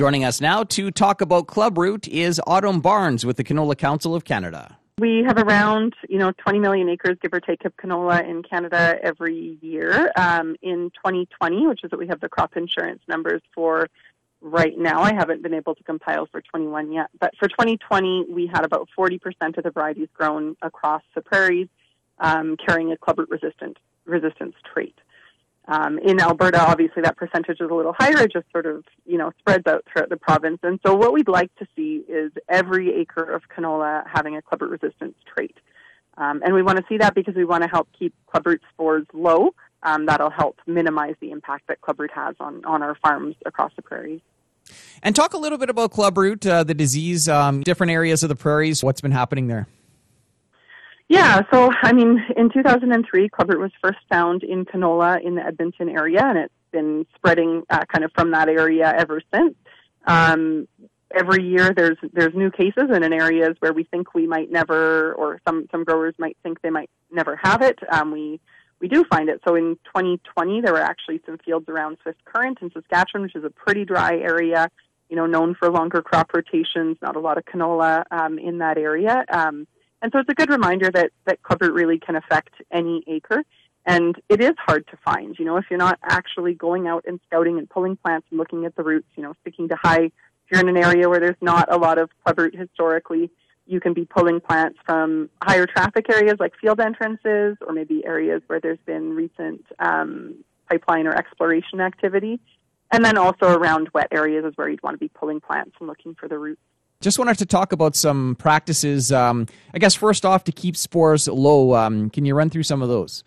Joining us now to talk about Club Root is Autumn Barnes with the Canola Council of Canada. We have around, you know, 20 million acres, give or take, of canola in Canada every year. Um, in 2020, which is what we have the crop insurance numbers for right now, I haven't been able to compile for 21 yet, but for 2020, we had about 40% of the varieties grown across the prairies um, carrying a club root resistant resistance trait. Um, in Alberta, obviously, that percentage is a little higher. It just sort of, you know, spreads out throughout the province. And so, what we'd like to see is every acre of canola having a clubroot resistance trait. Um, and we want to see that because we want to help keep clubroot spores low. Um, that'll help minimize the impact that clubroot has on, on our farms across the prairies. And talk a little bit about clubroot, uh, the disease, um, different areas of the prairies, what's been happening there. Yeah, so I mean, in 2003, clubroot was first found in canola in the Edmonton area, and it's been spreading uh, kind of from that area ever since. Um, every year, there's there's new cases, and in areas where we think we might never, or some some growers might think they might never have it, um, we we do find it. So in 2020, there were actually some fields around Swift Current in Saskatchewan, which is a pretty dry area, you know, known for longer crop rotations, not a lot of canola um, in that area. Um, and so it's a good reminder that, that clubroot really can affect any acre. And it is hard to find, you know, if you're not actually going out and scouting and pulling plants and looking at the roots, you know, sticking to high, if you're in an area where there's not a lot of clubroot historically, you can be pulling plants from higher traffic areas like field entrances or maybe areas where there's been recent um, pipeline or exploration activity. And then also around wet areas is where you'd want to be pulling plants and looking for the roots. Just wanted to talk about some practices. Um, I guess first off, to keep spores low, um, can you run through some of those?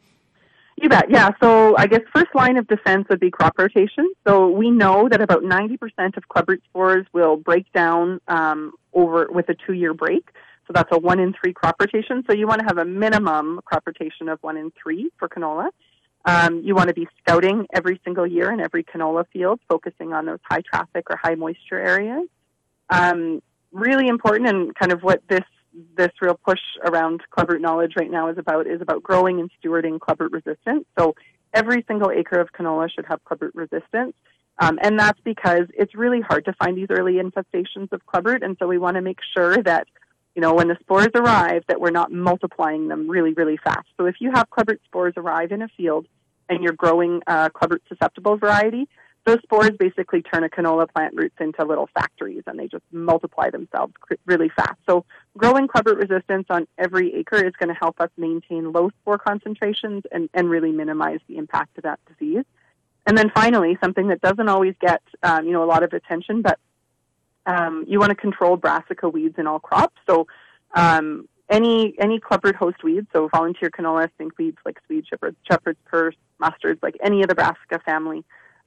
You bet. Yeah. So I guess first line of defense would be crop rotation. So we know that about 90% of clubroot spores will break down um, over with a two-year break. So that's a one in three crop rotation. So you want to have a minimum crop rotation of one in three for canola. Um, you want to be scouting every single year in every canola field, focusing on those high traffic or high moisture areas. Um, really important and kind of what this this real push around clubroot knowledge right now is about is about growing and stewarding clubroot resistance. So every single acre of canola should have clubroot resistance. Um, and that's because it's really hard to find these early infestations of clubroot, and so we want to make sure that, you know, when the spores arrive, that we're not multiplying them really, really fast. So if you have clubroot spores arrive in a field and you're growing a clubroot susceptible variety, those spores basically turn a canola plant roots into little factories and they just multiply themselves really fast. So growing clubroot resistance on every acre is going to help us maintain low spore concentrations and, and really minimize the impact of that disease. And then finally, something that doesn't always get um, you know a lot of attention, but um, you want to control brassica weeds in all crops. So um, any any clubroot host weeds, so volunteer canola, stink weeds like swede shepherd's, shepherd's purse, mustards, like any of the brassica family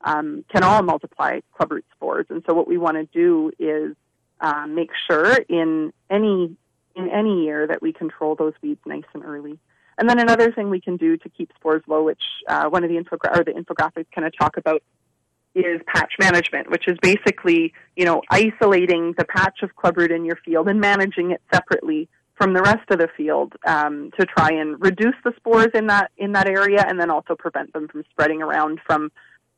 um, can all multiply clubroot spores. And so what we want to do is uh, make sure in any in any year that we control those weeds nice and early. And then another thing we can do to keep spores low, which uh, one of the infogra- or the infographics kind of talk about, is patch management, which is basically you know isolating the patch of clubroot in your field and managing it separately from the rest of the field um, to try and reduce the spores in that in that area, and then also prevent them from spreading around from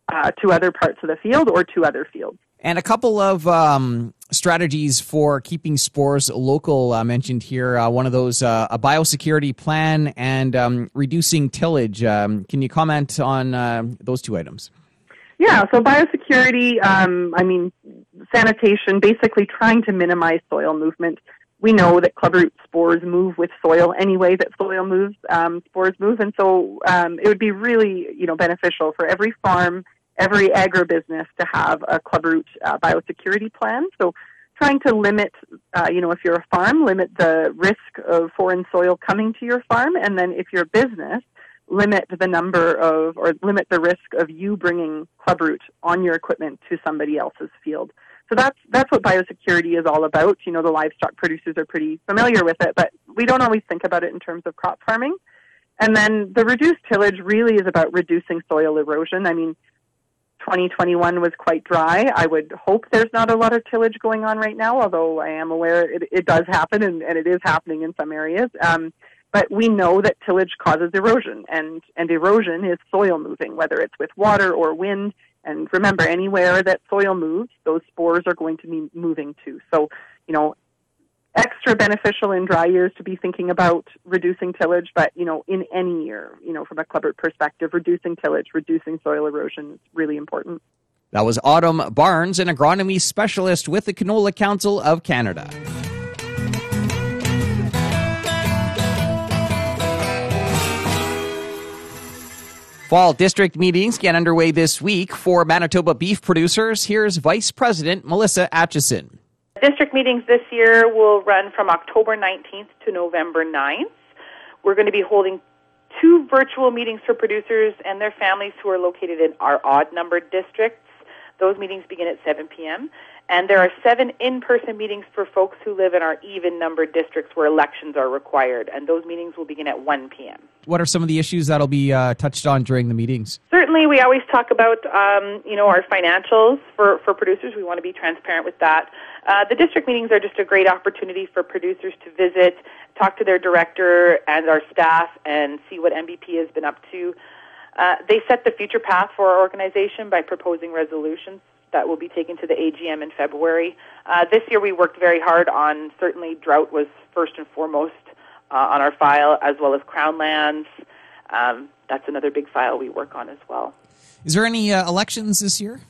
uh, to other parts of the field or to other fields. And a couple of um, strategies for keeping spores local uh, mentioned here. Uh, one of those, uh, a biosecurity plan and um, reducing tillage. Um, can you comment on uh, those two items? Yeah, so biosecurity, um, I mean, sanitation, basically trying to minimize soil movement. We know that clubroot spores move with soil anyway that soil moves, um, spores move, and so um, it would be really, you know, beneficial for every farm every agribusiness to have a clubroot uh, biosecurity plan. So trying to limit, uh, you know, if you're a farm, limit the risk of foreign soil coming to your farm, and then if you're a business, limit the number of or limit the risk of you bringing clubroot on your equipment to somebody else's field. So that's that's what biosecurity is all about. You know, the livestock producers are pretty familiar with it, but we don't always think about it in terms of crop farming. And then the reduced tillage really is about reducing soil erosion. I mean, 2021 was quite dry. I would hope there's not a lot of tillage going on right now, although I am aware it, it does happen and, and, it is happening in some areas. Um, but we know that tillage causes erosion, and, and erosion is soil moving, whether it's with water or wind. And remember, anywhere that soil moves, those spores are going to be moving too. So, you know, extra beneficial in dry years to be thinking about reducing tillage, but you know, in any year, you know, from a clubroot perspective, reducing tillage, reducing soil erosion is really important. That was Autumn Barnes, an agronomy specialist with the Canola Council of Canada. Fall district meetings get underway this week for Manitoba beef producers. Here's Vice President Melissa Atchison. District meetings this year will run from October 19th to November 9th. We're going to be holding two virtual meetings for producers and their families who are located in our odd numbered districts. Those meetings begin at 7 p.m. And there are seven in person meetings for folks who live in our even numbered districts where elections are required. And those meetings will begin at 1 p.m. What are some of the issues that'll be uh, touched on during the meetings? Certainly, we always talk about um, you know our financials for, for producers. We want to be transparent with that. Uh, the district meetings are just a great opportunity for producers to visit, talk to their director and our staff, and see what MBP has been up to. Uh, they set the future path for our organization by proposing resolutions that will be taken to the AGM in February. Uh, this year we worked very hard on certainly drought was first and foremost uh, on our file, as well as crown lands. Um, that's another big file we work on as well. Is there any uh, elections this year?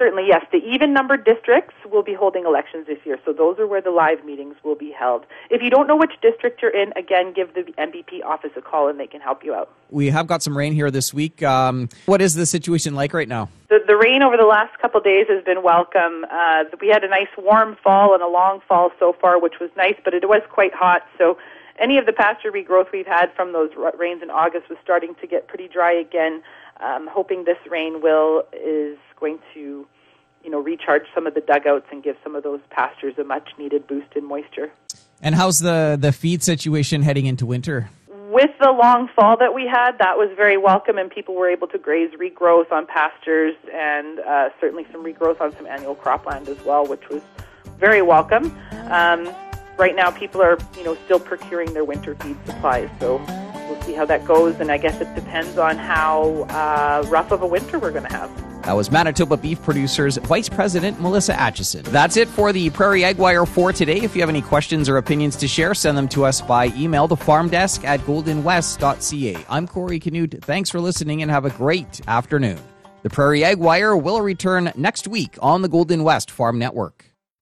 Certainly, yes. The even numbered districts will be holding elections this year, so those are where the live meetings will be held. If you don't know which district you're in, again, give the MBP office a call and they can help you out. We have got some rain here this week. Um, what is the situation like right now? The, the rain over the last couple of days has been welcome. Uh, we had a nice warm fall and a long fall so far, which was nice, but it was quite hot, so any of the pasture regrowth we've had from those rains in August was starting to get pretty dry again. Um, hoping this rain will is going to, you know, recharge some of the dugouts and give some of those pastures a much needed boost in moisture. And how's the the feed situation heading into winter? With the long fall that we had, that was very welcome, and people were able to graze regrowth on pastures and uh, certainly some regrowth on some annual cropland as well, which was very welcome. Um, right now, people are you know still procuring their winter feed supplies, so see how that goes. And I guess it depends on how uh, rough of a winter we're going to have. That was Manitoba Beef Producers Vice President Melissa Atchison. That's it for the Prairie Ag Wire for today. If you have any questions or opinions to share, send them to us by email to farmdesk at goldenwest.ca. I'm Corey Canute. Thanks for listening and have a great afternoon. The Prairie Ag Wire will return next week on the Golden West Farm Network.